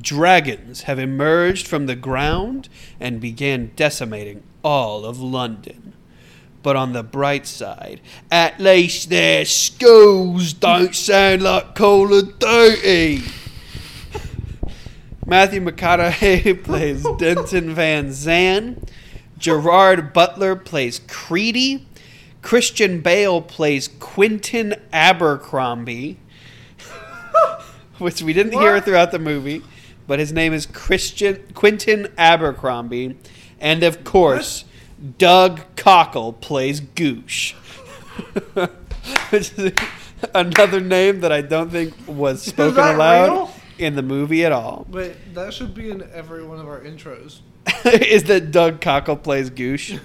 dragons have emerged from the ground and began decimating all of London. But on the bright side, at least their skulls don't sound like Call of Duty. Matthew McConaughey plays Denton Van Zan. Gerard Butler plays Creedy. Christian Bale plays Quentin Abercrombie, which we didn't hear throughout the movie, but his name is Christian Quentin Abercrombie, and of course, Doug Cockle plays Goosh, which is another name that I don't think was spoken aloud real? in the movie at all. Wait, that should be in every one of our intros. is that Doug Cockle plays Goosh?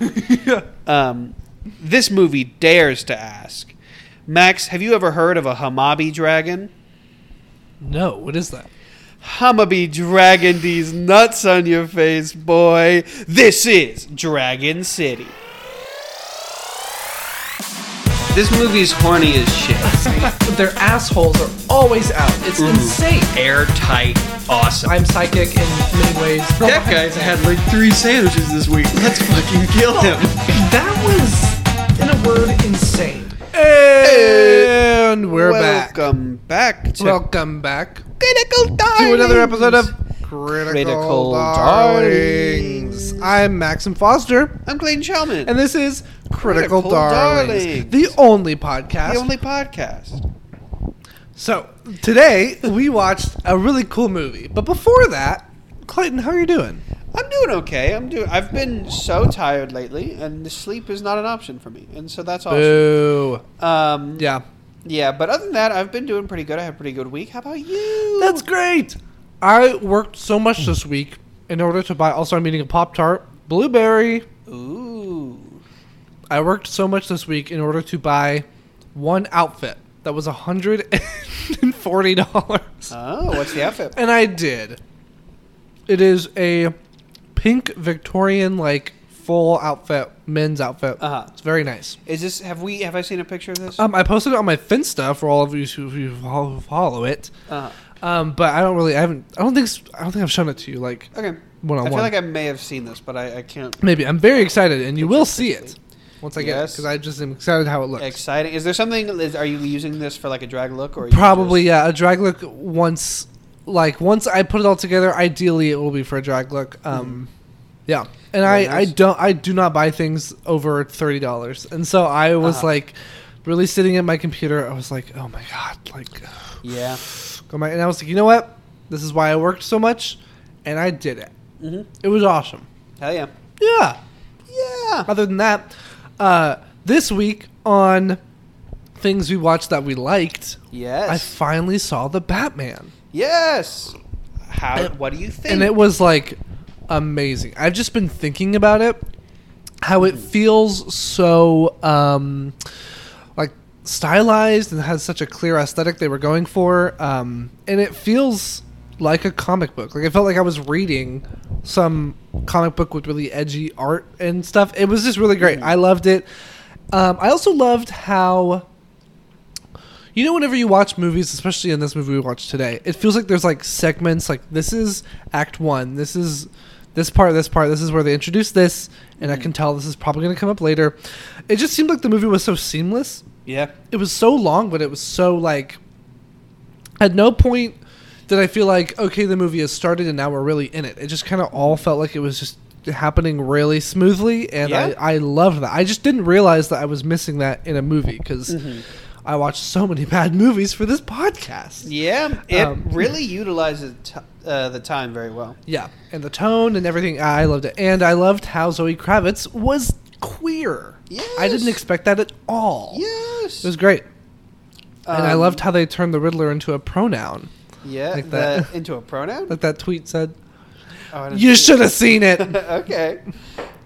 Um, this movie dares to ask, Max, have you ever heard of a Hamabi dragon? No, what is that? I'ma be dragging these nuts on your face, boy. This is Dragon City. This movie's horny as shit. Their assholes are always out. It's mm. insane. Airtight, awesome. I'm psychic in many ways. that guy's had like three sandwiches this week. Let's fucking kill him. That was, in a word, insane. And we're back. Welcome back to Welcome back Critical Darlings. to another episode of Critical Critical, Darlings. I'm Maxim Foster, I'm Clayton Shellman. and this is Critical, Critical Darlings, Darlings. the only podcast. the only podcast. so today we watched a really cool movie, but before that, Clayton, how are you doing? I'm doing okay. I'm doing. I've been so tired lately, and sleep is not an option for me, and so that's awesome. Boo. Um, Yeah, yeah. But other than that, I've been doing pretty good. I had a pretty good week. How about you? that's great. I worked so much this week in order to buy. Also, I'm eating a Pop Tart, blueberry. Ooh. I worked so much this week in order to buy one outfit that was hundred and forty dollars, Oh, what's the outfit? and I did. It is a pink Victorian like full outfit, men's outfit. Uh-huh. It's very nice. Is this? Have we? Have I seen a picture of this? Um, I posted it on my Finsta for all of you who, who follow- it. uh, Um, but I don't really, I haven't, I don't think, I don't think I've shown it to you. Like okay. one on one. I feel like I may have seen this, but I, I can't. Maybe I'm very excited, and you will see it once I get it because I just am excited how it looks. Exciting. Is there something? Is, are you using this for like a drag look or? Probably just- yeah, a drag look once, like once I put it all together. Ideally, it will be for a drag look. Um, yeah, and Very I, I don't, I do not buy things over thirty dollars, and so I was Uh-huh. like, really sitting at my computer. I was like, oh my god, like, Yeah. go my, and I was like, you know what? This is why I worked so much, and I did it. Mm-hmm. It was awesome. Hell yeah. Yeah. Yeah. Other than that, uh, this week on things we watched that we liked, Yes. I finally saw the Batman. Yes. How? And- what do you think? and it was like amazing. I've just been thinking about it, how it feels so um, like stylized and has such a clear aesthetic they were going for, um, and it feels like a comic book. Like I felt like I was reading some comic book with really edgy art and stuff. It was just really great. I loved it. Um, I also loved how you know, whenever you watch movies, especially in this movie we watched today, it feels like there's like segments. Like this is Act One. This is this part. This part. This is where they introduce this, and I can tell this is probably going to come up later. It just seemed like the movie was so seamless. yeah. It was so long, but it was so like. At no point did I feel like okay, the movie has started and now we're really in it. It just kind of all felt like it was just happening really smoothly, and Yeah. I I loved that. I just didn't realize that I was missing that in a movie because. Mm-hmm. I watched so many bad movies for this podcast. Yeah. It Um, really utilizes t- uh, the time very well. Yeah, and the tone and everything, I loved it. And I loved how Zoe Kravitz was queer. Yes. I didn't expect that at all. Yes. It was great. and I Um, loved how they turned the Riddler into a pronoun, Yeah. like the- that. into a pronoun. like that tweet said. Oh, You should have seen it. it. okay.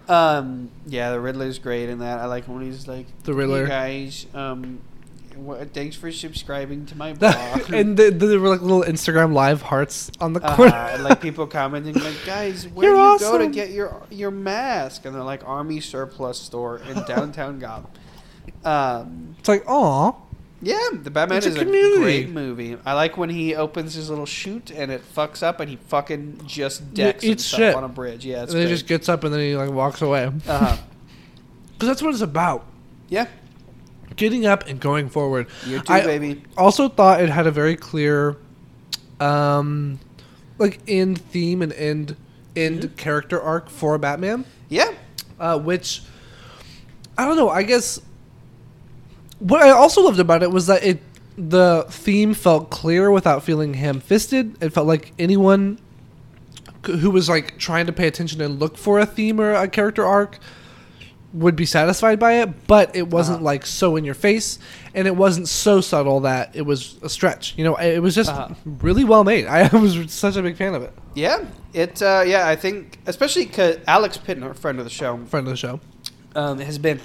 Um. Yeah, the Riddler's great in that. I like when he's like, The Riddler. "Hey guys, um, wha- thanks for subscribing to my blog." and the, there were like little Instagram live hearts on the Uh-huh, corner. and like people commenting like, guys, where You're do you go to get your your mask? And they're like, Army Surplus Store in downtown Gotham. Um, it's like, aw, Yeah, the Batman It's is a community. great movie. I like when he opens his little chute and it fucks up and he fucking just decks eats himself shit. on a bridge. Yeah, And it's then he just gets up and then he like walks away. Because uh-huh. that's what it's about. Yeah, Getting up and going forward. you too, I baby. also thought it had a very clear, um, like end theme and end end Mm-hmm. character arc for Batman. Yeah, uh, which I don't know. I guess what I also loved about it was that it the theme felt clear without feeling ham-fisted. It felt like anyone who was like trying to pay attention and look for a theme or a character arc would be satisfied by it, but it wasn't Uh-huh. like so in your face, and it wasn't so subtle that it was a stretch. You know, it was just Uh-huh. really well made. I was such a big fan of it. yeah. It. Uh, yeah, I think especially because Alex Pittner, friend of the show, Friend of the show. um, has been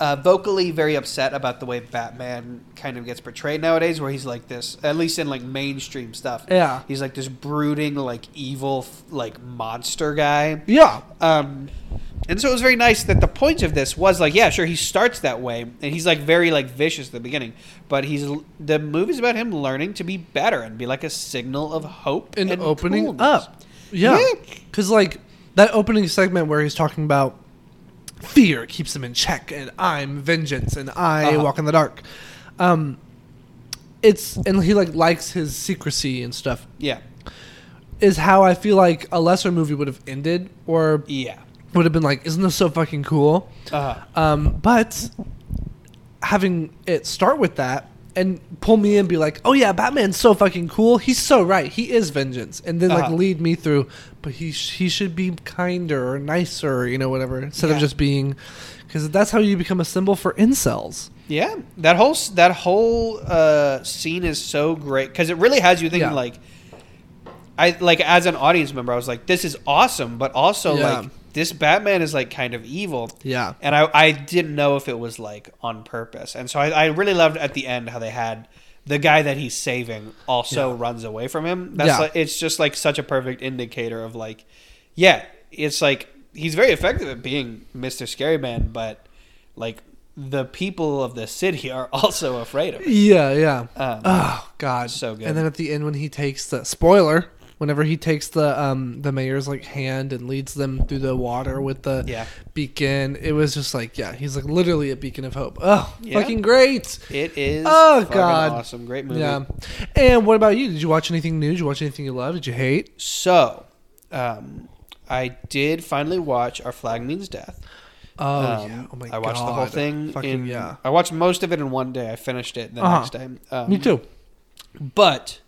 uh, vocally very upset about the way Batman kind of gets portrayed nowadays, where he's like this, at least in like mainstream stuff. Yeah. He's like this brooding, like evil, like monster guy. Yeah. Um, and so it was very nice that the point of this was like, yeah, sure, he starts that way, and he's like very like vicious at the beginning, but he's the movie's about him learning to be better and be like a signal of hope and, and, opening coolness. up. Yeah. Yeah. Because, like, that opening segment where he's talking about fear keeps him in check, and I'm vengeance, and I Uh-huh. walk in the dark. Um, it's, and he, like, likes his secrecy and stuff, Yeah, is how I feel like a lesser movie would have ended, or yeah, would have been like, isn't this so fucking cool? uh, Um, but having it start with that and pull me in and be like, oh yeah, Batman's so fucking cool. He's so right. He is vengeance. And then like Uh-huh. lead me through, but he, sh- he should be kinder or nicer, you know, whatever, instead of Yeah. just being, because that's how you become a symbol for incels. yeah. That whole s- that whole uh, scene is so great because it really has you thinking Yeah. like, I like as an audience member, I was like, this is awesome, but also Yeah. like this Batman is like kind of evil. Yeah. and I, I didn't know if it was like on purpose and so I, I really loved at the end how they had the guy that he's saving also Yeah. runs away from him that's Yeah. like it's just like such a perfect indicator of like yeah it's like he's very effective at being mr scary man but like the people of the city are also afraid of him Yeah, yeah. Um, oh God, so good. And then at the end, when he takes the spoiler, whenever he takes the um the mayor's like hand and leads them through the water with the Yeah. beacon, it was just like yeah, he's like literally a beacon of hope. Oh, Yeah. fucking great. it is Oh, God. awesome great movie Yeah. And what about you? Did you watch anything new? Did you watch anything you love Did you hate? so um I did finally watch Our Flag Means Death. Oh Um, yeah. Oh my god. I watched the whole thing. Fucking in, yeah. I watched most of it in one day. I finished it the Uh-huh. next day. Um, Me too. But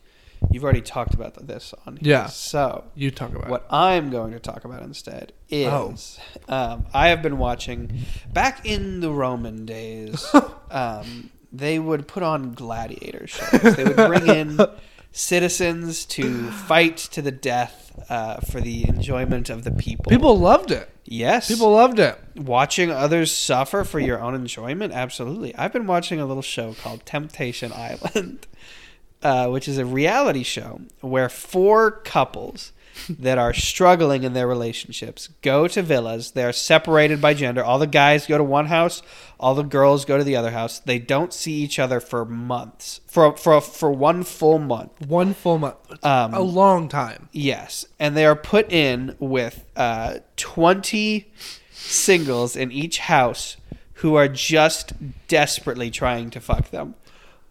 you've already talked about this on here. Yeah. So You talk about what I'm going to talk about instead is Oh. um, I have been watching back in the Roman days. um, they would put on gladiator shows. They would bring in citizens to fight to the death uh, for the enjoyment of the people. People loved it. yes, People loved it. watching others suffer for your own enjoyment absolutely i've been watching a little show called temptation island uh, which is a reality show where four couples that are struggling in their relationships go to villas. They are separated by gender. All the guys go to one house all the girls go to the other house. They don't see each other for months for for for one full month. One full month. Um, a long time. Yes, and they are put in with uh, twenty singles in each house who are just desperately trying to fuck them,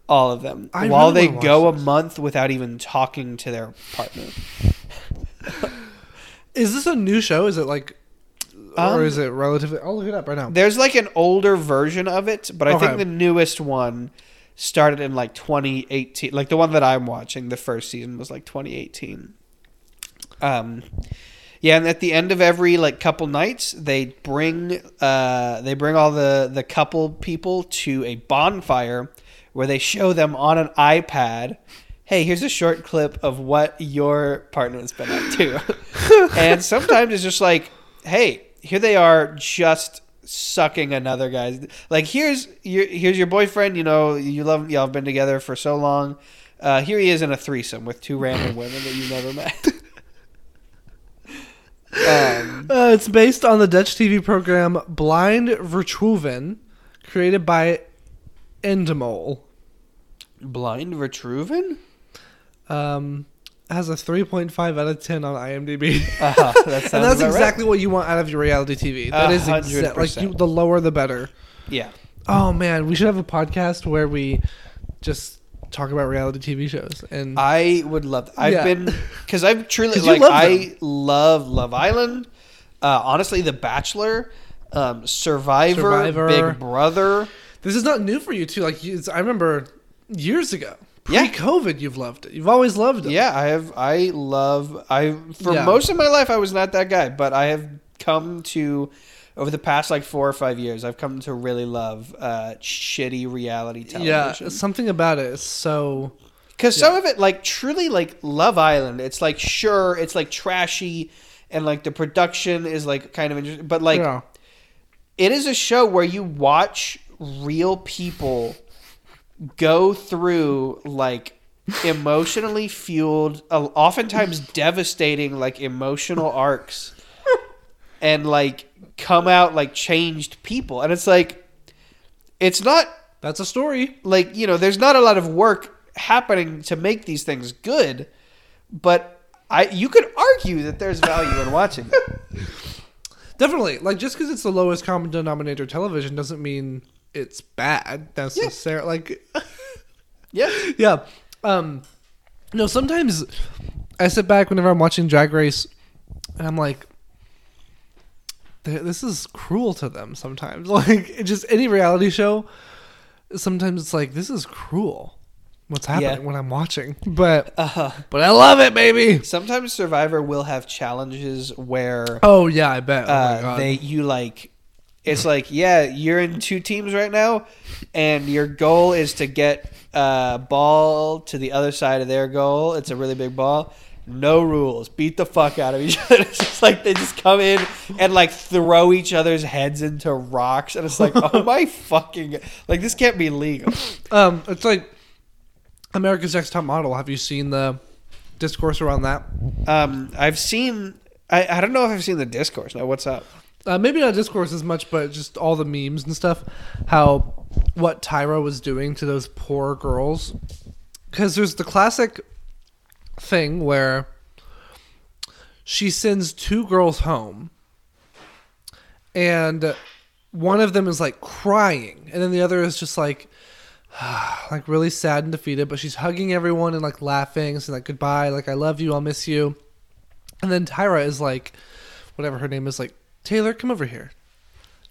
all of them, I while really they go a month without even talking to their partner. Is this a new show? Is it like, Um, or is it relatively? I'll look it up right now. There's like an older version of it, but I Okay. think the newest one started in like 2018. Like the one that I'm watching, the first season was like 2018. Um, yeah, and at the end of every like couple nights, they bring uh they bring all the the couple people to a bonfire where they show them on an iPad. Hey, here's a short clip of what your partner has been up to. and sometimes it's just like, hey, here they are just sucking another guy's like here's your here's your boyfriend, you know, you love y'all have been together for so long. Uh, here he is in a threesome with two random women that you've never met. um, Uh, it's based on the Dutch TV program Blind Vertrouwen, created by Endemol. Blind Retruven? Um, has a 3.5 out of 10 on IMDb. Uh-huh, that and that's about right. exactly what you want out of your reality TV. That is exactly like you, the lower the better. Yeah. Oh man, we should have a podcast where we just talk about reality TV shows. And I would love. I've Yeah. been because I've truly like love I love Love Island. Uh, honestly, The Bachelor, um, Survivor, Survivor. Big Brother. this is not new for you too. Like you, I remember years ago, Yeah. pre-COVID, you've loved it. You've always loved it. Yeah, I have. I love. I for Yeah. most of my life I was not that guy, but I have come to over the past like four or five years. I've come to really love uh, shitty reality television. yeah. Something about it is so. Because some of it, like truly, like Love Island, it's like sure, it's like trashy, and like the production is like kind of interesting, but like yeah. it is a show where you watch real people go through like emotionally fueled, uh, oftentimes devastating, like emotional arcs, and like come out like changed people, and it's like it's not That's a story. like you know there's not a lot of work happening to make these things good but i you could argue that there's value in watching. Definitely. Like just because it's the lowest common denominator television doesn't mean it's bad necessarily. Like yeah yeah. Um no, sometimes I sit back whenever I'm watching Drag Race and I'm like this is cruel to them sometimes. Like it just any reality show sometimes it's like this is cruel. What's happening Yeah. when I'm watching? But uh, but I love it, baby. sometimes survivor will have challenges where Oh yeah, I bet. Oh, uh, they you like it's like yeah you're in two teams right now and your goal is to get a ball to the other side of their goal. It's a really big ball. No rules. Beat the fuck out of each other. It's just like they just come in and like throw each other's heads into rocks and it's like oh my fucking like this can't be legal. Um, it's like America's Next Top Model. Have you seen the discourse around that? um i've seen I, I don't know if i've seen the discourse. Now what's up Uh, maybe not discourse as much, but just all the memes and stuff. How what Tyra was doing to those poor girls. Because there's the classic thing where she sends two girls home, and one of them is like crying, and then the other is just like. like really sad and defeated, but she's hugging everyone and like laughing, saying like goodbye, like I love you, I'll miss you. And then Tyra is like, whatever her name is, like Taylor, come over here.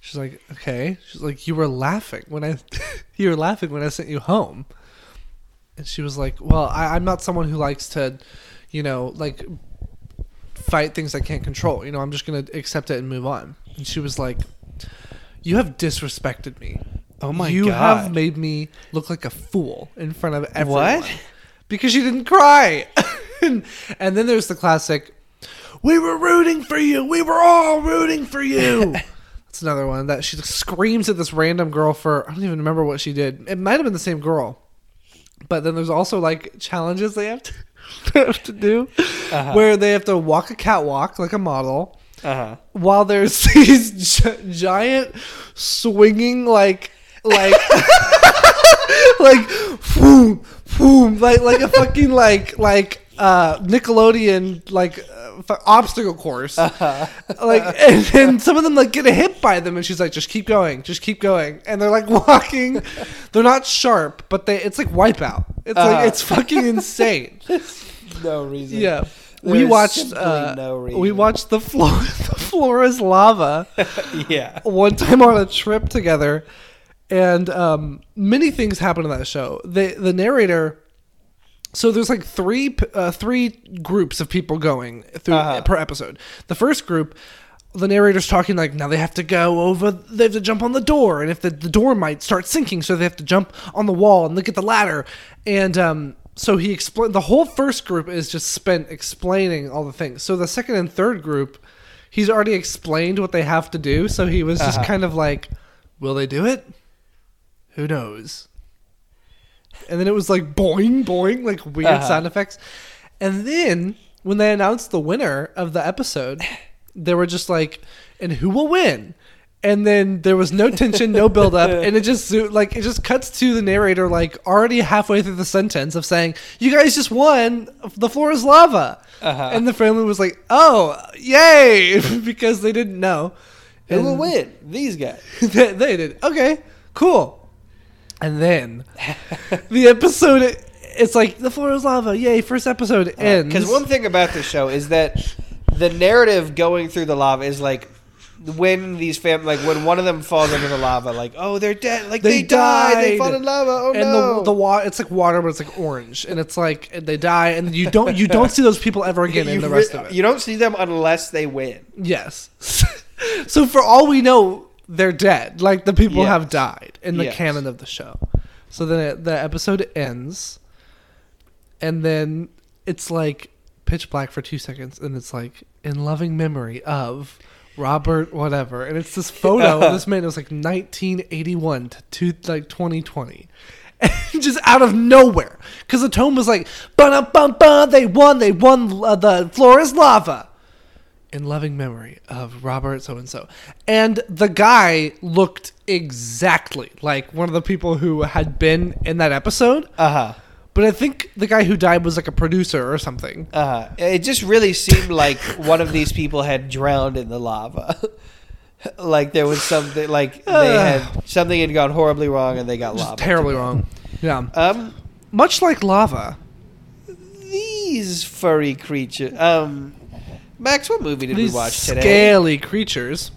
She's like, okay. She's like, you were laughing when I, you were laughing when I sent you home. And she was like, well, I, I'm not someone who likes to, you know, like fight things I can't control. You know, I'm just gonna accept it and move on. And she was like, you have disrespected me. Oh my you God. You have made me look like a fool in front of everyone. What? Because you didn't cry. and, and then there's the classic, we were rooting for you. We were all rooting for you. That's another one that she screams at this random girl for, I don't even remember what she did. It might have been the same girl. But then there's also like challenges they have to, have to do Uh-huh. where they have to walk a catwalk like a model uh-huh while there's these gi- giant swinging like like like boom boom like like a fucking like like uh Nickelodeon like uh, f- obstacle course. Like and then some of them like get hit by them and she's like just keep going just keep going. And they're like walking. They're not sharp but they it's like wipeout. It's Uh-huh. like it's fucking insane. No reason. Yeah. We watched uh, no we watched the floor the floor is lava yeah. one time on a trip together and um, many things happen in that show. The the narrator so there's like three uh, three groups of people going through Uh-huh. per episode. The first group the narrator's talking like now they have to go over they have to jump on the door and if the, the door might start sinking so they have to jump on the wall and look at the ladder and um so he explained the whole first group is just spent explaining all the things so the second and third group he's already explained what they have to do so he was just Uh-huh. kind of like will they do it who knows and then it was like boing boing like weird Uh-huh. sound effects and then when they announced the winner of the episode they were just like and who will win and then there was no tension, no build up, and it just like it just cuts to the narrator like already halfway through the sentence of saying, "You guys just won. The floor is lava," Uh-huh. and the family was like, "Oh, yay!" because they didn't know. Who will win? These guys. they, they did. Okay, cool. And then the episode, it's like the floor is lava. Yay! First episode ends. Because one thing about this show is that the narrative going through the lava is like when these fam like when one of them falls into the lava, like oh they're dead, like they, They died, they fall in lava. Oh and no! the the water, it's like water, but it's like orange, and it's like and they die, and you don't you don't see those people ever again in the re- rest of it. you don't see them unless they win. Yes. so for all we know, they're dead. Like the people Yes. have died in the Yes. canon of the show. So then it, the episode ends, and then it's like pitch black for two seconds, and it's like in loving memory of Robert whatever, and it's this photo of this man. It was like 1981 to two, like 2020. And just out of nowhere, because the tone was like, "Ba bum ba, they won, they won, uh, the floor is lava." In loving memory of Robert so and so. And the guy looked exactly like one of the people who had been in that episode. Uh huh. But I think the guy who died was like a producer or something. Uh huh. It just really seemed like one of these people had drowned in the lava. like there was something like they had something had gone horribly wrong and they got Just lava. terribly wrong. Yeah. Um, Much like lava. these furry creatures. Um, Max, what movie did These we watch today? scaly creatures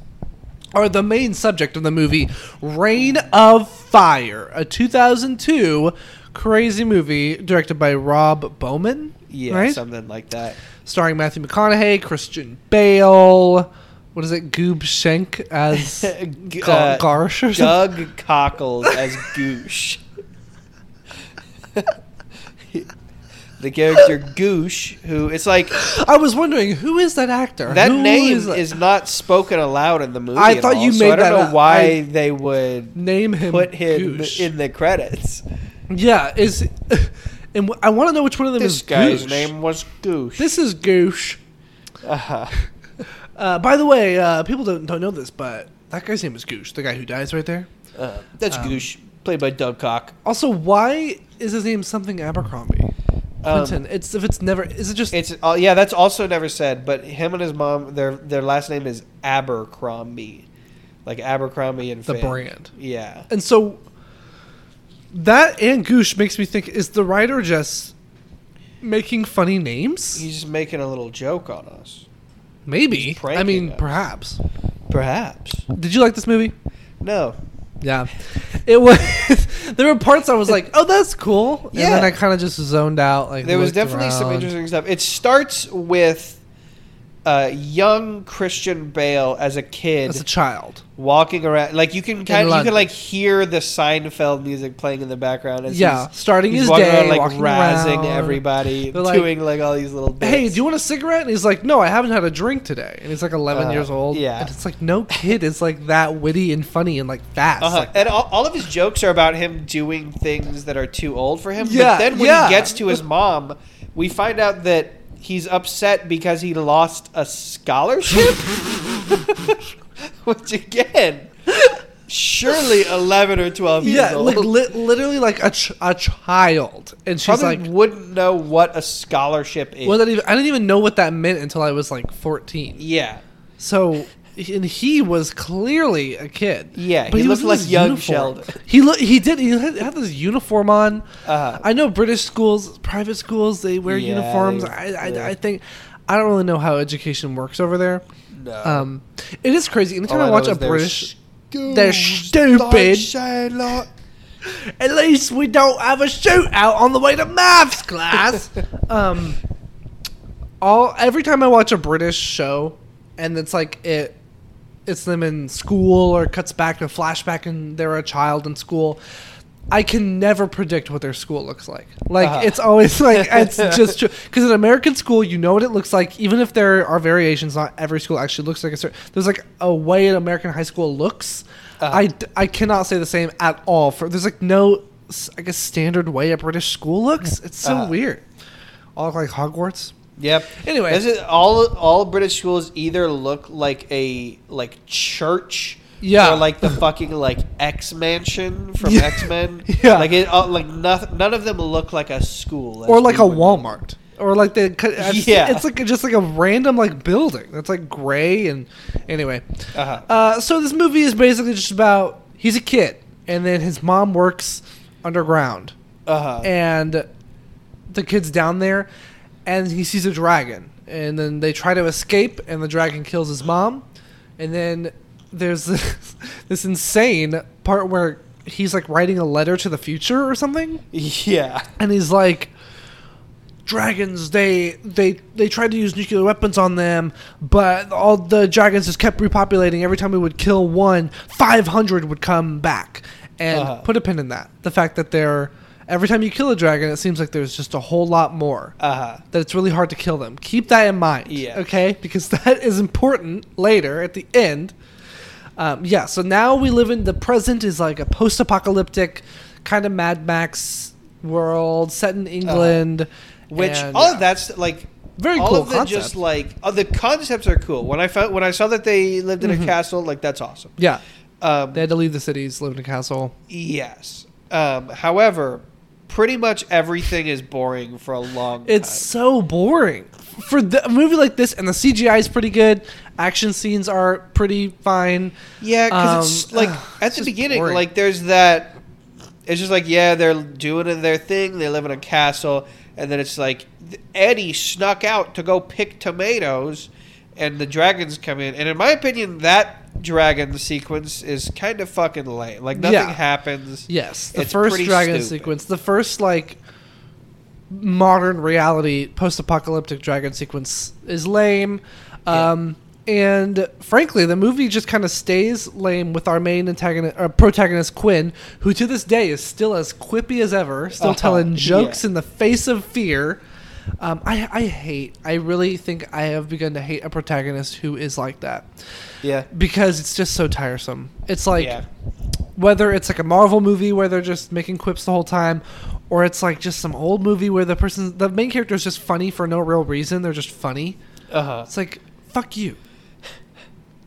are the main subject of the movie Reign of Fire, a 2002 crazy movie directed by Rob Bowman. Yeah, right? something like that. starring Matthew McConaughey, Christian Bale. What is it? Goob Shank as G- uh, Garsh or something? Doug Cockles as Goosh. the character Goosh, who it's like I was wondering who is that actor? that Who name is that? not spoken aloud in the movie. I at thought all, you so made I don't that know up. why I- they would name him. put him Goosh. in the credits. yeah, is and I want to know which one of them is. This is guy's Goosh. name was Goosh. This is Goosh. uh-huh. Uh, by the way, uh, people don't don't know this, but that guy's name is Goosh. The guy who dies right there. uh, that's Um, Goosh, played by Doug Cock. Also, why is his name something Abercrombie? Um, it's if it's never. Is it just? It's uh, yeah, that's also never said. But him and his mom, their their last name is Abercrombie, like Abercrombie and The Fitch. brand. Yeah, And so that and Goosh makes me think: is the writer just making funny names? he's just making a little joke on us. Maybe. I mean, us. perhaps. Perhaps Did you like this movie? no. Yeah. It was. there were parts I was like, "Oh, that's cool," and then I kind of just zoned out. Like There was looked definitely some around. interesting stuff. It starts with uh, young Christian Bale as a kid as a child. walking around. Like you can kind, you can like hear the Seinfeld music playing in the background. As Yeah, he's, starting he's his walking day, around, like walking razzing around. everybody, They're like, doing like all these little. Bits. Hey, do you want a cigarette? And he's like, "No, I haven't had a drink today." And he's like 11 Uh, years old. yeah. And it's like no kid is like that witty and funny and like fast. Uh-huh. like and all, all of his jokes are about him doing things that are too old for him. Yeah, but then when yeah. he gets to his mom, we find out that he's upset because he lost a scholarship. Which again, surely eleven or twelve years yeah, old like li- literally like a, ch- a child, and she's probably like, wouldn't know what a scholarship is. "Well, that even I didn't even know what that meant until I was like 14." yeah, So, and he was clearly a kid. Yeah, but he was looked like young uniform. Sheldon. He look, he did. He had, had this uniform on. Uh-huh. I know British schools, private schools, they wear Yeah, uniforms. they- I, I. I think I don't really know how education works over there. no. Um, it is crazy. Anytime I I watch a British, Schools they're stupid. don't say a lot. at least we don't have a shootout on the way to maths class. um, all every time I watch a British show, and it's like it, it's them in school or cuts back to a flashback and they're a child in school. I can never predict what their school looks like. Like Uh-huh. it's always like it's just true because in American school you know what it looks like. Even if there are variations, not every school actually looks like a certain. There's like a way an American high school looks. Uh-huh. I, I cannot say the same at all. For there's like no I guess standard way a British school looks. It's so Uh-huh. weird. All like Hogwarts. Yep. Anyway. This is, all all British schools either look like a like church Yeah. or like the fucking like X Mansion from Yeah. X Men. Yeah. like it, uh, like nothing, none of them look like a school, or like a Walmart, or like the Yeah. it's like just like a random like building that's like gray and anyway. Uh-huh. Uh, so this movie is basically just about he's a kid and then his mom works underground Uh-huh. and the kid's down there and he sees a dragon. And then they try to escape and the dragon kills his mom. And then there's this, this insane part where he's like writing a letter to the future or something. Yeah. and he's like dragons they they they tried to use nuclear weapons on them but all the dragons just kept repopulating. Every time we would kill one 500 would come back. And Uh-huh. put a pin in that. The fact that they're every time you kill a dragon it seems like there's just a whole lot more Uh-huh. that it's really hard to kill them keep that in mind Yeah. okay because that is important later at the end um, yeah, so now we live in the present is like a post-apocalyptic kind of Mad Max world set in England, Which and, all yeah. of that's like Very all cool of the concept. just like oh, the concepts are cool. When I found when I saw that they lived in a castle, like that's awesome. yeah, Um, they had to leave the cities, live in a castle. yes. Um, however, pretty much everything is boring for a long time. It's time. so boring for the, a movie like this, and the CGI is pretty good. Action scenes are pretty fine. Yeah, because it's Um, like ugh, at it's the beginning, boring. like there's that. It's just like yeah, they're doing their thing. They live in a castle, and then it's like Eddie snuck out to go pick tomatoes, and the dragons come in. And in my opinion, that dragon sequence is kind of fucking lame. Like nothing Yeah. happens. Yes, the It's first dragon stupid. sequence, the first like modern reality post-apocalyptic dragon sequence is lame. Um, and frankly, the movie just kind of stays lame with our main antagonist, uh, protagonist Quinn, who to this day is still as quippy as ever, still Uh-huh, telling jokes yeah. in the face of fear. Um, I, I hate. I really think I have begun to hate a protagonist who is like that Yeah. because it's just so tiresome. It's like yeah. whether it's like a Marvel movie where they're just making quips the whole time, or it's like just some old movie where the person, the main character is just funny for no real reason. They're just funny. Uh huh. It's like fuck you.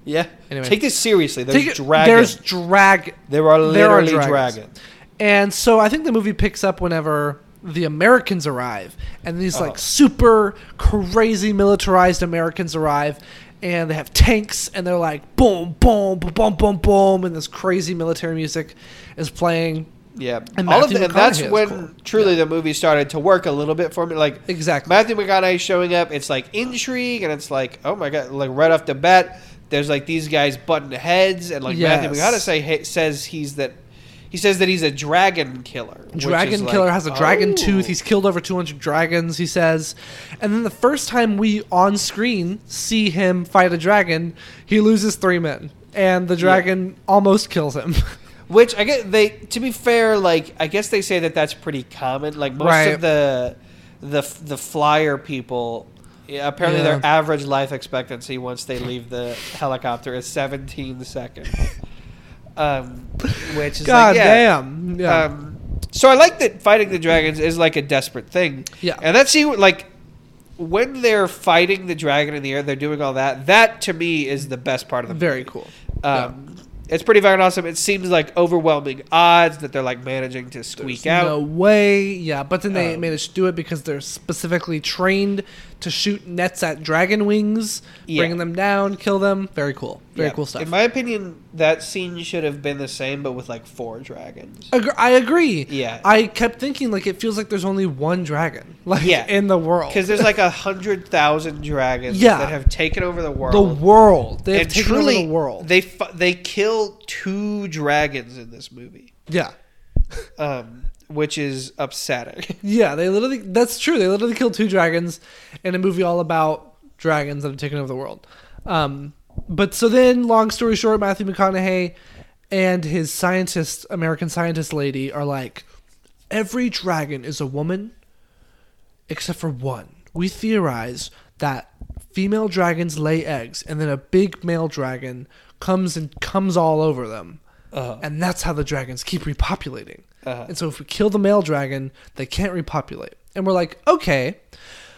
Yeah. Anyway. Take this seriously. There's it- dragons. There's drag. there are there are literally dragons. dragons. And so I think the movie picks up whenever the Americans arrive, and these Oh. like uh-huh. super crazy militarized Americans arrive, and they have tanks, and they're like boom, boom, boom, boom, boom, boom, and this crazy military music is playing. Yeah, And all of the, and that's when cool. truly the movie started to work a little bit for me. Like Exactly. Matthew McConaughey showing up, it's like intrigue, and it's like, oh my god, like right off the bat, there's like these guys butting heads, and like Matthew McConaughey say, says he's that he says that he's a dragon killer. Dragon is like, Killer has a dragon oh. tooth. He's killed over 200 dragons, he says. And then the first time we on screen see him fight a dragon, he loses three men. And the dragon almost kills him. Which I get they to be fair, like I guess they say that that's pretty common. Like most Right. of the the the flyer people, yeah, apparently Yeah. their average life expectancy once they leave the helicopter is 17 seconds. Um, which is God like, yeah. damn. Yeah. Um, so I like that fighting the dragons is like a desperate thing. Yeah. and that's see like when they're fighting the dragon in the air, they're doing all that. That to me is the best part of the Very movie. cool. Um, It's pretty fucking awesome. It seems like overwhelming odds that they're like managing to squeak There's out. No way. Yeah, but then they Um, managed to do it because they're specifically trained to shoot nets at dragon wings, Yeah. bringing them down, kill them. Very cool. Very Yeah. cool stuff. In my opinion, that scene should have been the same, but with like four dragons. Agr- I agree. Yeah. I kept thinking like it feels like there's only one dragon like Yeah. in the world. Because there's like a hundred thousand dragons Yeah. that have taken over the world. the world. They have and taken truly, over the world. they fu- they kill two dragons in this movie, yeah. um, which is upsetting. Yeah, they literally that's true. They literally killed two dragons in a movie all about dragons that have taken over the world. Um but so then long story short, Matthew McConaughey and his scientist American scientist lady are like every dragon is a woman except for one. We theorize that female dragons lay eggs and then a big male dragon comes and comes all over them. Uh-huh. And that's how the dragons keep repopulating. Uh-huh. And so if we kill the male dragon, they can't repopulate. And we're like, okay.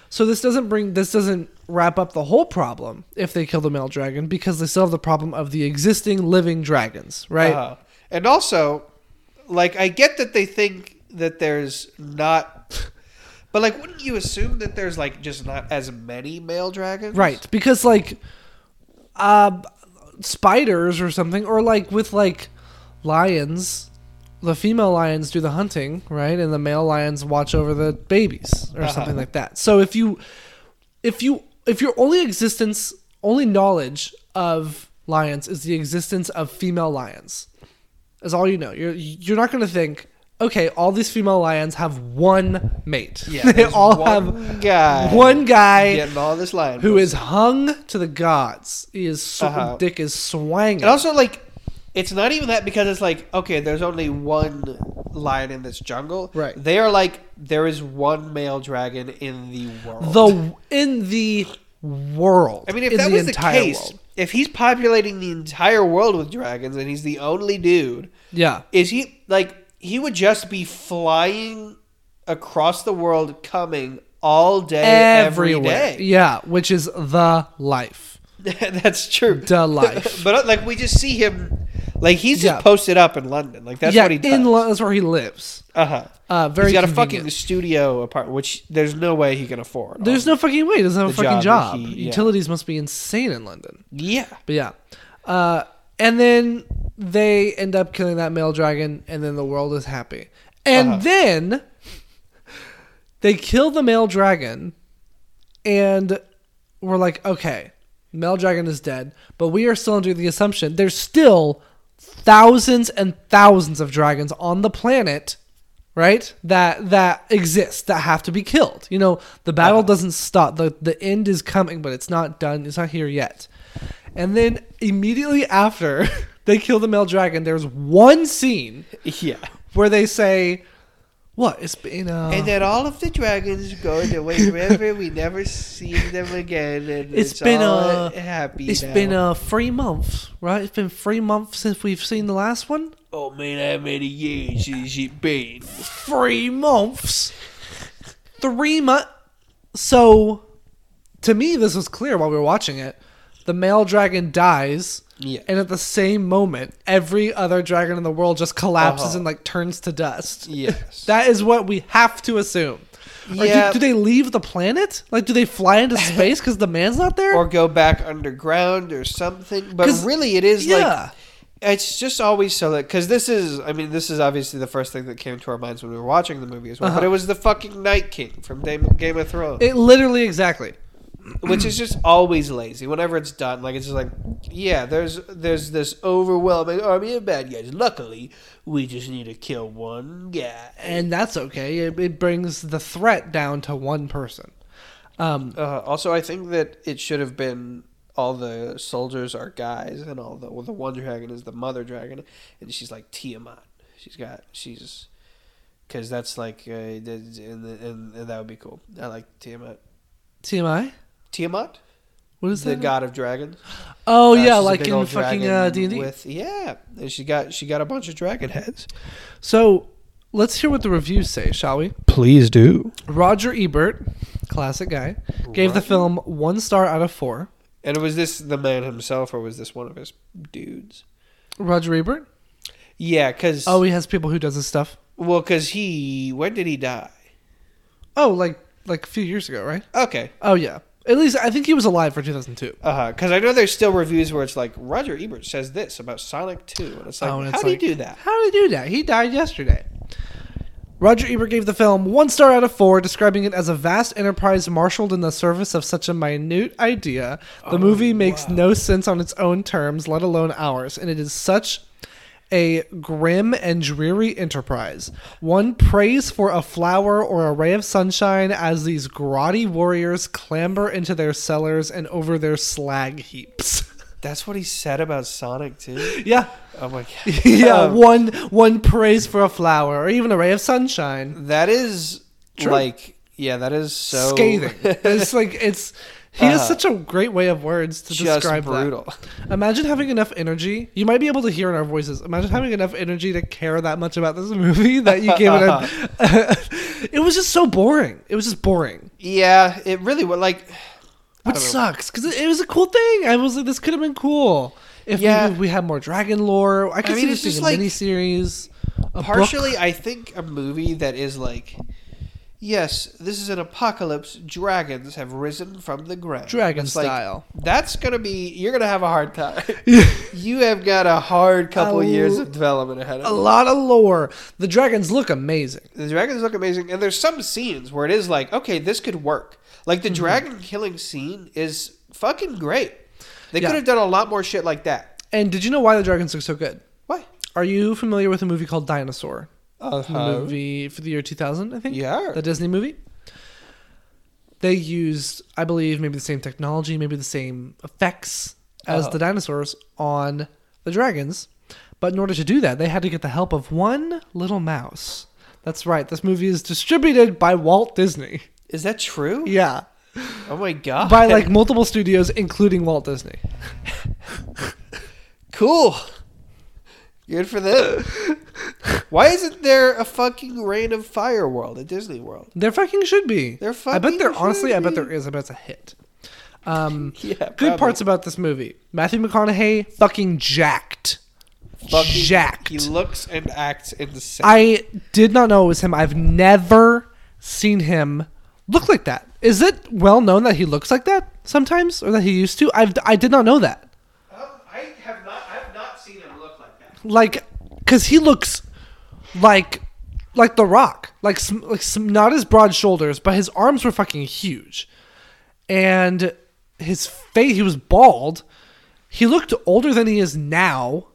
So this doesn't bring this doesn't wrap up the whole problem if they kill the male dragon because they still have the problem of the existing living dragons, right? Uh, and also, like, I get that they think that there's not, but like, wouldn't you assume that there's like just not as many male dragons? Right, because like uh spiders or something or like with like lions the female lions do the hunting, right? And the male lions watch over the babies or Uh-huh. something like that. So if you if you if your only existence only knowledge of lions is the existence of female lions is all you know. You're you're not going to think, okay, all these female lions have one mate. Yeah. they all one have guy. one guy getting all this lion. who is hung to the gods. He is so, Uh-huh. dick is swanging. And also, like, it's not even that because it's like, okay, there's only one lion in this jungle. Right. They are like, there is one male dragon in the world. the in the world. I mean, if in that was the entire case, world. if he's populating the entire world with dragons and he's the only dude, yeah, is he like he would just be flying across the world, coming all day, every everywhere. day. Yeah, which is the life, That's true. the life. but uh, like we just see him, like he's just Yeah. posted up in London. Like that's yeah, what he does. in Lo- that's where he lives. uh huh. Uh, very He's got a fucking studio apartment, which there's no way he can afford. There's no fucking way. He doesn't have a fucking job job. he- yeah. Utilities must be insane in London. Yeah. But yeah. Uh, and then they end up killing that male dragon, and then the world is happy. And Uh-huh. then they kill the male dragon, and we're like, okay, male dragon is dead, but we are still under the assumption there's still thousands and thousands of dragons on the planet right that that exist that have to be killed you know the battle Uh-huh. doesn't stop the the end is coming but it's not done it's not here yet and then immediately after they kill the male dragon there's one scene Yeah. where they say what it's been uh And then all of the dragons go in the White River. We never see them again, and It's it's, been, all uh, happy. it's now. been uh three months right it's been three months since we've seen the last one oh man, how many years has it been? three months. Three months. So, to me, this was clear while we were watching it. The male dragon dies, Yeah. and at the same moment, every other dragon in the world just collapses Uh-huh. and like turns to dust. Yes. That is what we have to assume. Yeah. do, do they leave the planet? Like, do they fly into space because the man's not there? or go back underground or something. But really, it is yeah. like it's just always so that because this is, I mean, this is obviously the first thing that came to our minds when we were watching the movie as well. But Uh-huh. it was the fucking Night King from Game, Game of Thrones, it literally exactly. Which is just always lazy. Whenever it's done, like it's just like, yeah, there's there's this overwhelming army of bad guys. Luckily, we just need to kill one guy. And that's okay. It, it brings the threat down to one person. Um, Uh, also, I think that it should have been all the soldiers are guys, and all the well, the one dragon is the mother dragon, and she's like Tiamat. She's got she's because that's like uh, and, and, and that would be cool. I like Tiamat. TMI? Tiamat, What is the that? god of dragons. Oh Uh, yeah, like in fucking uh, D&D. With yeah, and she got she got a bunch of dragon heads. So let's hear what the reviews say, shall we? Please do. Roger Ebert, classic guy, gave the film one star out of four. And was this the man himself, or was this one of his dudes? Roger Ebert? Yeah, because Oh, he has people who does his stuff. well, because he when did he die? Oh, like like a few years ago, right? Okay, Oh yeah. At least I think he was alive for 2002. Uh Because I know there's still reviews where it's like Roger Ebert says this about Sonic 2, and it's like, Oh, and how it's do like- you do that? How did he do that? He died yesterday. Roger Ebert gave the film one star out of four, describing it as a vast enterprise marshaled in the service of such a minute idea. The movie makes no sense on its own terms, let alone ours, and it is such a grim and dreary enterprise. One prays for a flower or a ray of sunshine as these grotty warriors clamber into their cellars and over their slag heaps. That's what he said about Sonic 2. yeah. Oh my god. yeah, Um, one one prays for a flower or even a ray of sunshine. that is True. like, yeah, that is so Scathing. it's like it's he has Uh, such a great way of words to describe brutal. that. Imagine having enough energy. You might be able to hear in our voices. Imagine having enough energy to care that much about this movie that you gave it a It was just so boring. It was just boring. Yeah, it really was like. I Which sucks because it, it was a cool thing. I was like, this could have been cool if Yeah. we, we had more dragon lore. I could mean, see this just being a like- miniseries. A book. Partially, I think a movie that is like, yes, this is an apocalypse. Dragons have risen from the ground. Dragon It's like, style. that's gonna be. You're gonna have a hard time. you have got a hard couple A years of development ahead of you. A lot of lore. The dragons look amazing. The dragons look amazing, and there's some scenes where it is like, okay, this could work. Like Mm-hmm. the dragon killing scene is fucking great. They Yeah. could have done a lot more shit like that. And did you know why the dragons look so good? Why? Are you familiar with a movie called Dinosaur? Uh, The movie for the year 2000, I think. Yeah. The Disney movie. They used, I believe, maybe the same technology, maybe the same effects as Uh-huh. the dinosaurs on the dragons. But in order to do that, they had to get the help of one little mouse. That's right. This movie is distributed by Walt Disney. Is that true? Yeah. Oh my god. By like multiple studios, including Walt Disney. Cool. Good for them. Why isn't there a fucking Reign of Fire world at Disney World? There fucking should be. There fucking. I bet there, honestly, I bet there is. I bet it's a hit. Um, Yeah, good probably. parts about this movie. Matthew McConaughey, fucking jacked. Fucking jacked. He looks and acts insane. I did not know it was him. I've never seen him look like that. Is it well known that he looks like that sometimes, or that he used to? I've I did not know that. Um, I have not. I have not seen him look like cause he looks like like The Rock, like some, like some, not his broad shoulders, but his arms were fucking huge, and his face. He was bald. He looked older than he is now,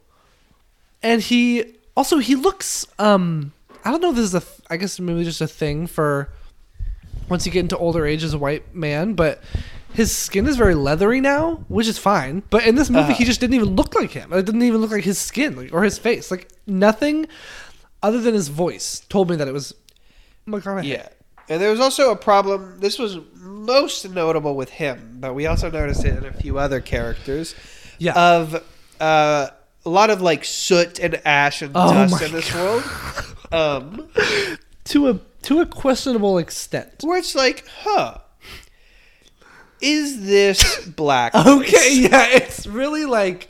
and he also he looks. Um, I don't know. if This is a I guess maybe just a thing for once you get into older age as a white man, but his skin is very leathery now, which is fine. But in this movie, Uh-huh. he just didn't even look like him. It didn't even look like his skin like, or his face. Like nothing other than his voice told me that it was McConaughey. Yeah. And there was also a problem. This was most notable with him, but we also noticed it in a few other characters. Yeah. Of uh, a lot of like soot and ash and Oh dust in this world. Um, To a to a questionable extent. where it's like, huh, is this black? Okay, yeah, it's really like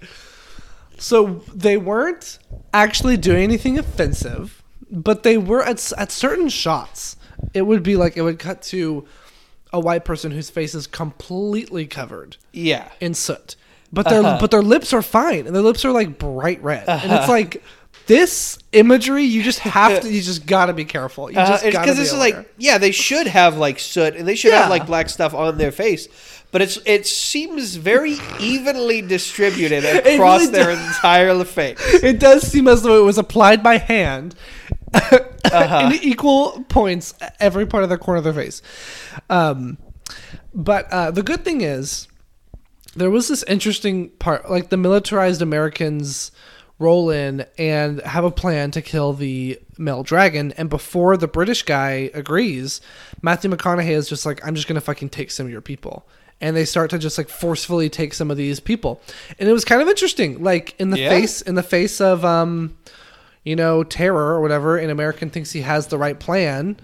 so they weren't actually doing anything offensive, but they were at at certain shots. It would be like it would cut to a white person whose face is completely covered Yeah. in soot, but their Uh-huh. but their lips are fine, and their lips are like bright red, and it's like this imagery. You just have to. You just gotta be careful. You just gotta because be it's aware. like yeah they should have like soot and they should Yeah. have like black stuff on their face but it's it seems very evenly distributed across really their entire face it does seem as though it was applied by hand Uh-huh. in equal points every part of the corner of their face. Um, but uh, the good thing is, there was this interesting part, like the militarized Americans roll in and have a plan to kill the male dragon, and before the British guy agrees, Matthew McConaughey is just like, "I'm just gonna fucking take some of your people." And they start to just like forcefully take some of these people, and it was kind of interesting. Like in the Yeah. face, in the face of um, you know, terror or whatever, an American thinks he has the right plan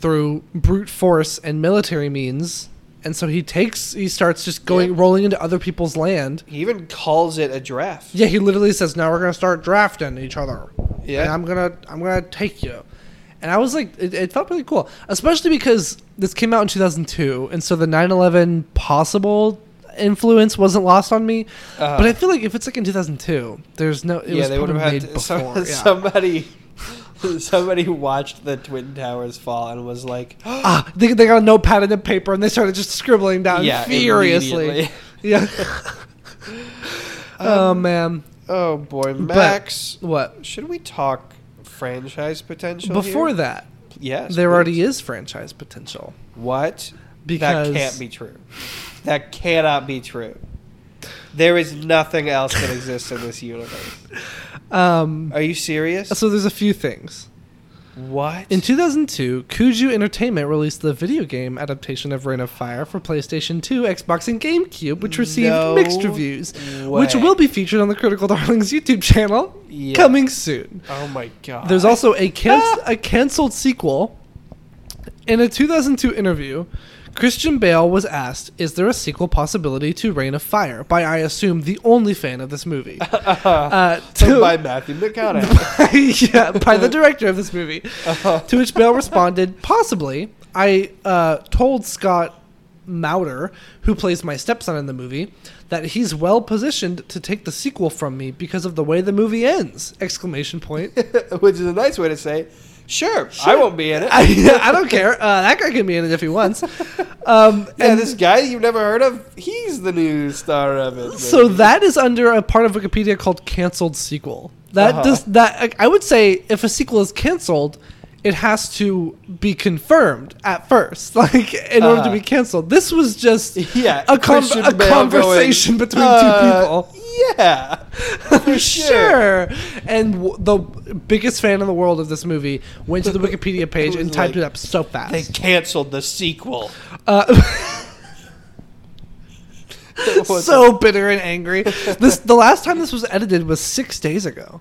through brute force and military means. And so he takes, he starts just going, Yeah. rolling into other people's land. he even calls it a draft Yeah, he literally says, "Now we're gonna start drafting each other. Yeah. I'm gonna, I'm gonna take you." And I was like, it, it felt really cool, especially because this came out in 2002, and so the 9/11 possible influence wasn't lost on me. Uh-huh. but I feel like if it's like in 2002, there's no. It yeah they would have had made to, some- yeah. somebody somebody watched the twin towers fall and was like Ah, they, they got a notepad and a paper and they started just scribbling down Yeah, furiously. Yeah. oh man. oh boy max What? should we talk franchise potential Before here? that, yes there please. already is franchise potential. What? Because- that can't be true. That cannot be true. There is nothing else that exists in this universe. Um, Are you serious? so there's a few things. What? In 2002, Kuju Entertainment released the video game adaptation of Reign of Fire for PlayStation 2, Xbox, and GameCube, which received No mixed reviews, which way. will be featured on the Critical Darlings YouTube channel Yeah. coming soon. oh my god. There's also a can- a canceled sequel In a 2002 interview, Christian Bale was asked, "Is there a sequel possibility to Reign of Fire?" By I assume the only fan of this movie, uh, to- by Matthew McConaughey. yeah, by the director of this movie. To which Bale responded, "Possibly. I uh, told Scott Moutter, who plays my stepson in the movie, that he's well positioned to take the sequel from me because of the way the movie ends!" Exclamation point. Which is a nice way to say, sure, I won't be in it. I, I don't care. Uh, that guy can be in it if he wants. Um, yeah, and this guy you've never heard of, he's the new star of it. so maybe. that is under a part of Wikipedia called canceled sequel. That Uh-huh. does that. I would say if a sequel is canceled, it has to be confirmed at first, like in order to Uh-huh. be canceled. This was just yeah, a, Christian a conversation going, between "Uh, two people. Yeah, for Sure. And w- the biggest fan in the world of this movie went to the Wikipedia page and typed it up so fast. They canceled the sequel. Uh, was- so bitter and angry. This the last time this was edited was six days ago.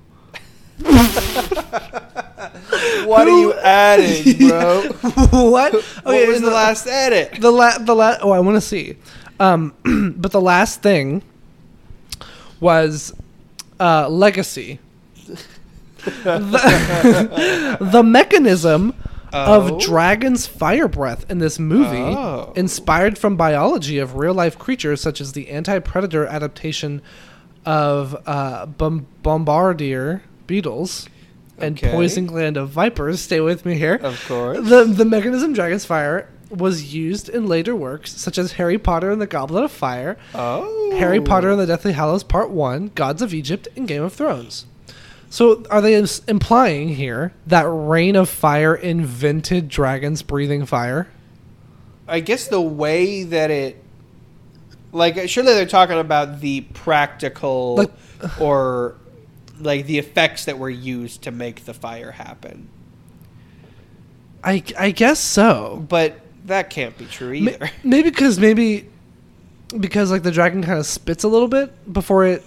what are you adding, bro? what? what Okay, was and the last edit? The la- the la- Oh, I want to see. Um, but the last thing was uh, legacy. the, the mechanism Oh. of dragon's fire breath in this movie, Oh. inspired from biology of real life creatures such as the anti predator adaptation of uh, bom- bombardier beetles and Okay. poison gland of vipers. Stay with me here. Of course. The the mechanism dragon's fire was used in later works such as Harry Potter and the Goblet of Fire, oh, Harry Potter and the Deathly Hallows Part 1, Gods of Egypt, and Game of Thrones. So are they ins- implying here that Reign of Fire invented dragons breathing fire? I guess the way that it, like, uh, surely they're talking about the practical Like- or like the effects that were used to make the fire happen. I, I guess so. But that can't be true either. Maybe because maybe because like the dragon kind of spits a little bit before it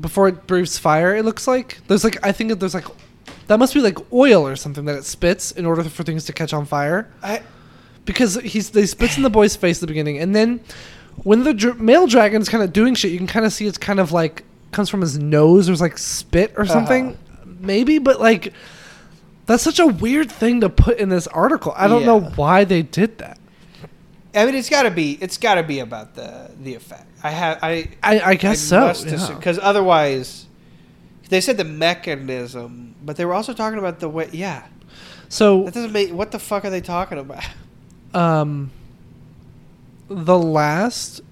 before it breathes fire. It looks like there's like I think that there's like that must be like oil or something that it spits in order for things to catch on fire. I, because he's they spits in the boy's face at the beginning, and then when the dr- male dragon's kind of doing shit, you can kind of see it's kind of like comes from his nose. There's like spit or uh-huh. something, maybe, but like that's such a weird thing to put in this article. I don't know why they did that. I mean, it's got to be. It's got to be about the the effect. I have. I. I, I guess so. yeah. Because otherwise, they said the mechanism, but they were also talking about the way. Yeah, So that doesn't make. What the fuck are they talking about? um the last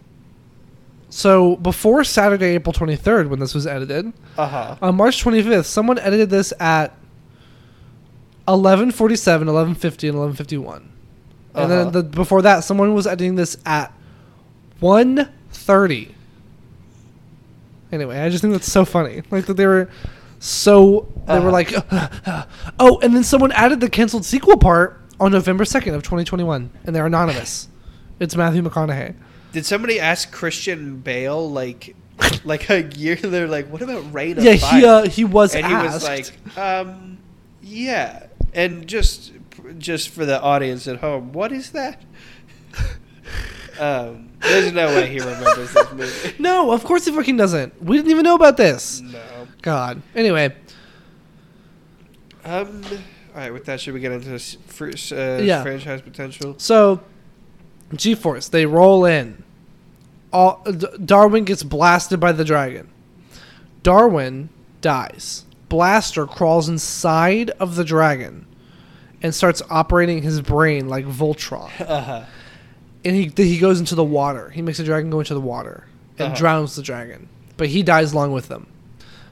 so before Saturday, April 23rd, when this was edited, Uh huh. on March 25th, someone edited this at 11:47, 11:50, and 11:51. And Uh-huh. then the, before that, someone was editing this at 1:30. Anyway, I just think that's so funny. Like that they were so they were Uh-huh. like, oh, and then someone added the canceled sequel part on November 2nd of 2021, and they're anonymous. It's Matthew McConaughey. Did somebody ask Christian Bale like, like a year? They're like, "What about Reign Yeah, Fire?" he uh, he was and he was like, um, "Yeah." And just, just for the audience at home, what is that? um, there's no way he remembers this movie. no, of course he fucking doesn't. We didn't even know about this. No. God. Anyway, Um. All right. With that, should we get into this fr- uh, Yeah. franchise potential? so G-force, they roll in. All D- Darwin gets blasted by the dragon. Darwin dies. Blaster crawls inside of the dragon and starts operating his brain like Voltron. Uh huh. and he he goes into the water. He makes the dragon go into the water and Uh-huh. drowns the dragon. But he dies along with them.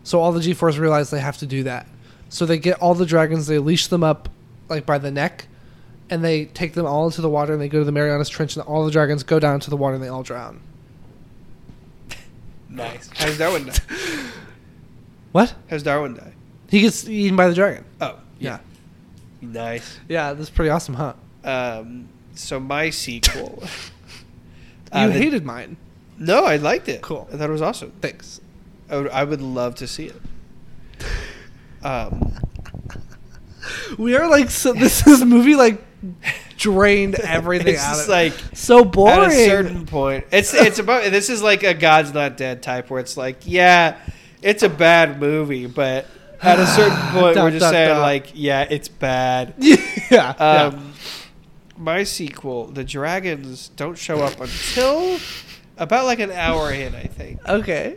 So all the G-force realize they have to do that. So they get all the dragons, they leash them up like by the neck, and they take them all into the water and they go to the Marianas Trench and all the dragons go down to the water and they all drown. Nice. How's that die? What? How's Darwin die? He gets eaten by the dragon. Oh, Yeah. Nice. Yeah, that's pretty awesome, huh? Um. So my sequel. You Uh, the- hated mine. No, I liked it. Cool. I thought it was awesome. Thanks. I would, I would love to see it. Um. We are like so this is movie like drained everything It's out of like so boring. at a certain point. It's it's about this is like a God's Not Dead type where it's like, yeah, it's a bad movie, but at a certain point Dot, we're just dot, saying dot. like, yeah, it's bad. yeah, yeah. Um, My sequel, the dragons don't show up until about like an hour in, I think. Okay.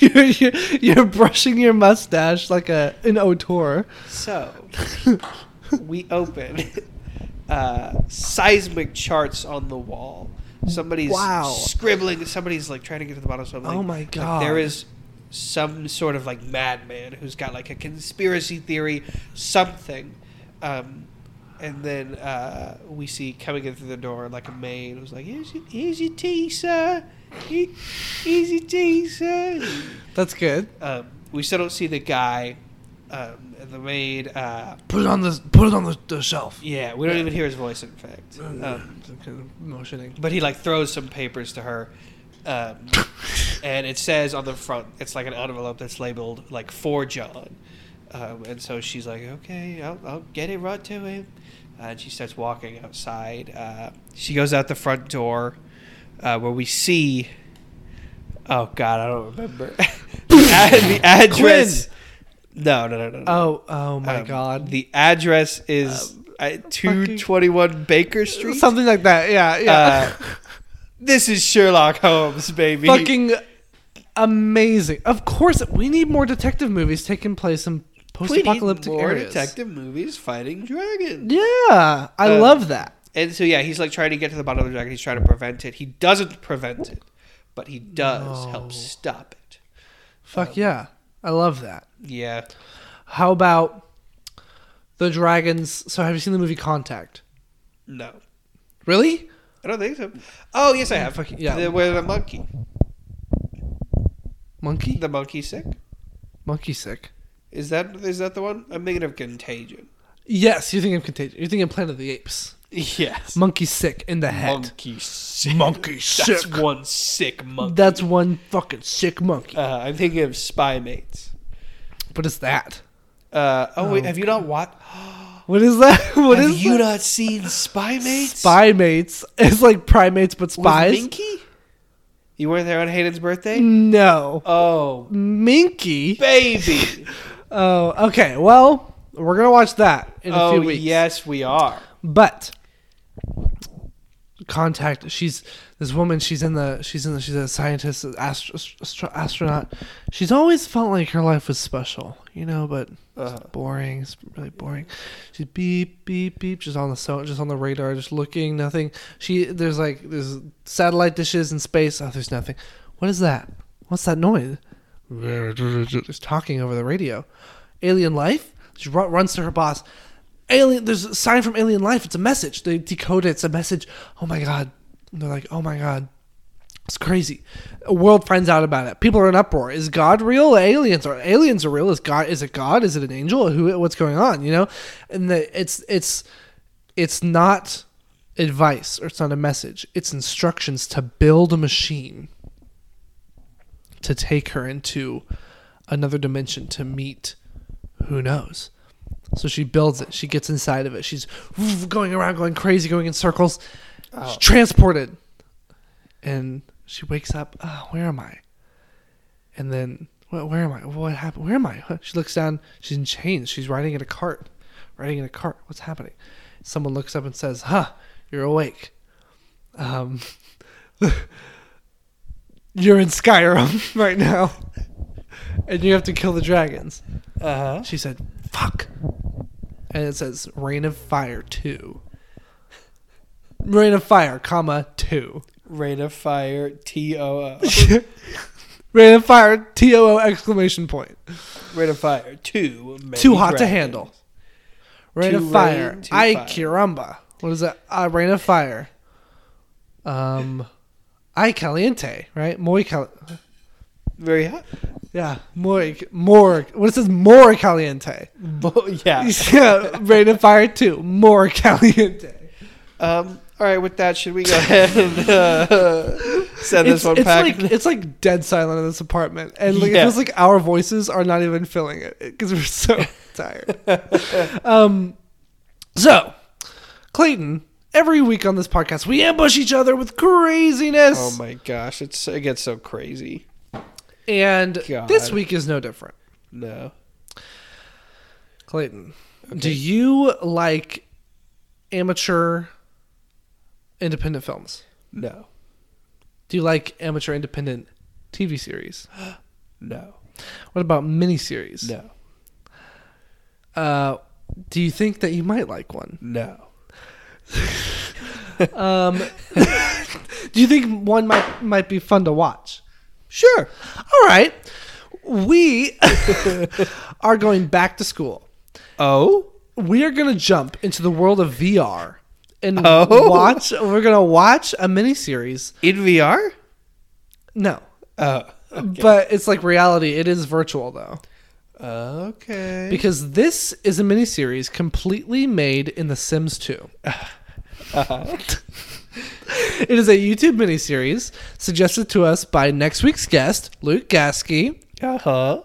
you're, you're, you're brushing your mustache like a an auteur. So we open uh, seismic charts on the wall. Somebody's Wow. scribbling. Somebody's like trying to get to the bottom of something. Oh my Like, God. there is some sort of like madman who's got like a conspiracy theory, something. Um, and then uh, we see coming in through the door like a maid who's like, "Here's your, here's your tea, sir. Here- Here's your tea, sir." That's good. Um, we still don't see the guy. Um, and the maid. Uh, Put it on the put it on the, the shelf. yeah, we don't even hear his voice. In fact, um, Kind of motioning. but he like throws some papers to her, um, and it says on the front, it's like an envelope that's labeled like for John, um, and so she's like, okay, I'll, I'll get it right to him, uh, and she starts walking outside. Uh, she goes out the front door, uh, where we see. Oh God, I don't remember the, ad- the address. No, no, no, no. no. Oh oh my Um, god. The address is at two twenty one Baker Street. Something like that. Yeah, yeah. Uh, this is Sherlock Holmes, baby. Fucking amazing. Of course, we need more detective movies taking place in post-apocalyptic We need more areas. detective movies fighting dragons. Yeah, I Um, love that. And so yeah, he's like trying to get to the bottom of the dragon. He's trying to prevent it. He doesn't prevent it, but he does No. help stop it. Fuck yeah, I love that. Yeah. How about the dragons? So, have you seen the movie Contact? No. Really? I don't think so. Oh yes, I have. Fucking- yeah. The, where the monkey, Monkey? the monkey sick. Monkey sick. Is that is that the one? I'm thinking of Contagion. Yes, you're thinking of Contagion. You're thinking of Planet of the Apes. Yes. Monkey sick in the head. Monkey sick. Monkey sick. That's one sick monkey. That's one fucking sick monkey. Uh, I'm thinking of Spy Mates. what is that? Uh, oh, wait, Oh, have you not watched? What is that? What have is you that? not seen Spy Mates? Spy mates. It's like primates but With spies. Minky? You weren't there on Hayden's birthday? No. Oh, Minky. baby. Oh, okay. Well, we're gonna watch that in a oh, few weeks. yes, we are. But contact. She's this woman. She's in the. She's in the. She's a scientist, astro, astro, astronaut. She's always felt like her life was special, you know. But Uh, it's boring. It's really boring. She's beep beep beep. Just on the so, just on the radar, just looking. Nothing. She there's like there's satellite dishes in space. Oh, there's nothing. What is that? What's that noise? Just talking over the radio. Alien life. She ru- runs to her boss. Alien. There's a sign from Alien Life. It's a message. They decode it. It's a message. Oh my god. And they're like, oh my god. It's crazy. A world finds out about it. People are in uproar. Is God real? Aliens are aliens are real. Is God? Is it God? Is it an angel? Who? What's going on? You know, and the, it's it's it's not advice or it's not a message. It's instructions to build a machine to take her into another dimension to meet who knows. So she builds it. She gets inside of it. She's going around, going crazy, going in circles. Oh. She's transported. And she wakes up. Oh, where am I? And then, where, where am I? What happened? Where am I? She looks down. She's in chains. She's riding in a cart. Riding in a cart. What's happening? Someone looks up and says, Huh, you're awake. Um, you're in Skyrim right now. And you have to kill the dragons. uh-huh. She said, "Fuck," and it says "Reign of Fire 2. Reign of Fire, comma two. Rate of fire, T O O. Rain of Fire, T O O exclamation point. Rate of fire, two. many Too hot to dragons. handle. Rain Too of Fire, rain, too ay fire. What is that? Uh, Rain of Fire. Um, I caliente. right? Muy cal. Very hot. Yeah, muy more. What it says more caliente. Bo- yeah. yeah, Rain of Fire too. more caliente. Um, all right, with that, should we go ahead and uh, send this it's, one it's back? like it's like dead silent in this apartment, and like it feels like our voices are not even filling it because we're so tired. um, so Clayton, every week on this podcast, we ambush each other with craziness. Oh my gosh, it's it gets so crazy. and God. this week is no different. No. Clayton, do you like amateur independent films? No. Do you like amateur independent TV series? No. What about miniseries? No. Uh, do you think that you might like one? No. Um, do you think one might might be fun to watch? Sure. All right, we are going back to school. Oh? We are going to jump into the world of VR and Oh. watch. We're going to watch a miniseries. In VR? No, Oh. but it's like reality. It is virtual though, Okay. because this is a miniseries completely made in The Sims 2. It is a YouTube miniseries suggested to us by next week's guest, Luke Gasky, uh-huh.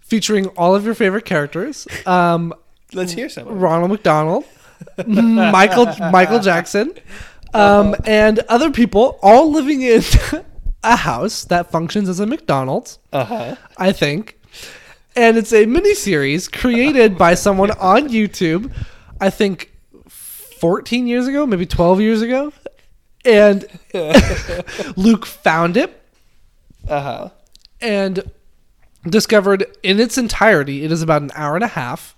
featuring all of your favorite characters. Um, Let's hear some. Ronald McDonald, Michael Michael Jackson, um, and other people all living in a house that functions as a McDonald's. Uh-huh. I think, and it's a mini series created by someone on YouTube. I think 14 years ago, maybe 12 years ago, and Luke found it Uh-huh. and discovered in its entirety it is about an hour and a half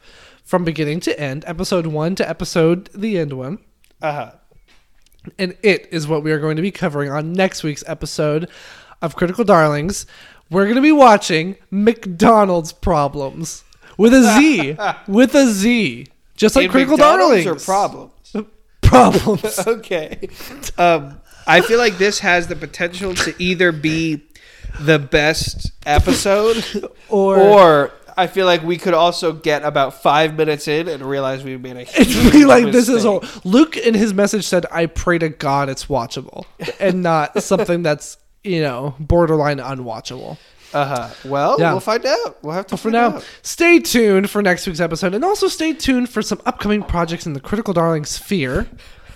from beginning to end episode one to episode the end one Uh-huh. and it is what we are going to be covering on next week's episode of critical darlings we're going to be watching mcdonald's problems with a z with a z just like In critical McDonald's darlings or problems? problems okay. Um, I feel like this has the potential to either be the best episode Or- or I feel like we could also get about five minutes in and realize we made a huge really like this is all. Luke in his message said, "I pray to God it's watchable, and not something that's you know borderline unwatchable." Uh-huh. Well, Yeah. we'll find out. We'll have to For find now, out. stay tuned for next week's episode, and also stay tuned for some upcoming projects in the Critical Darling sphere.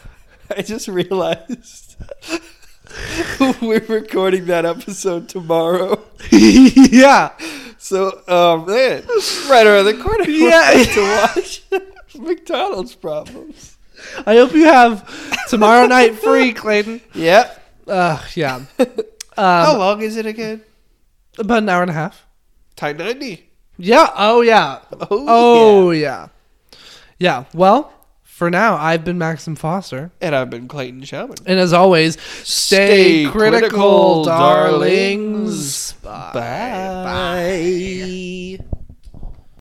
I just realized we're recording that episode tomorrow. yeah, So, um, man, right around the corner. Yeah. to watch McDonald's problems. I hope you have tomorrow night free, Clayton. Yep. Uh, yeah, How um, long is it again? about an hour and a half. Time 90. Yeah. Oh yeah. Oh, Oh yeah. Yeah. Well, for now, I've been Maxim Foster. And I've been Clayton Showman. And as always, stay, Stay critical, critical, darlings. Bye. Bye. Bye.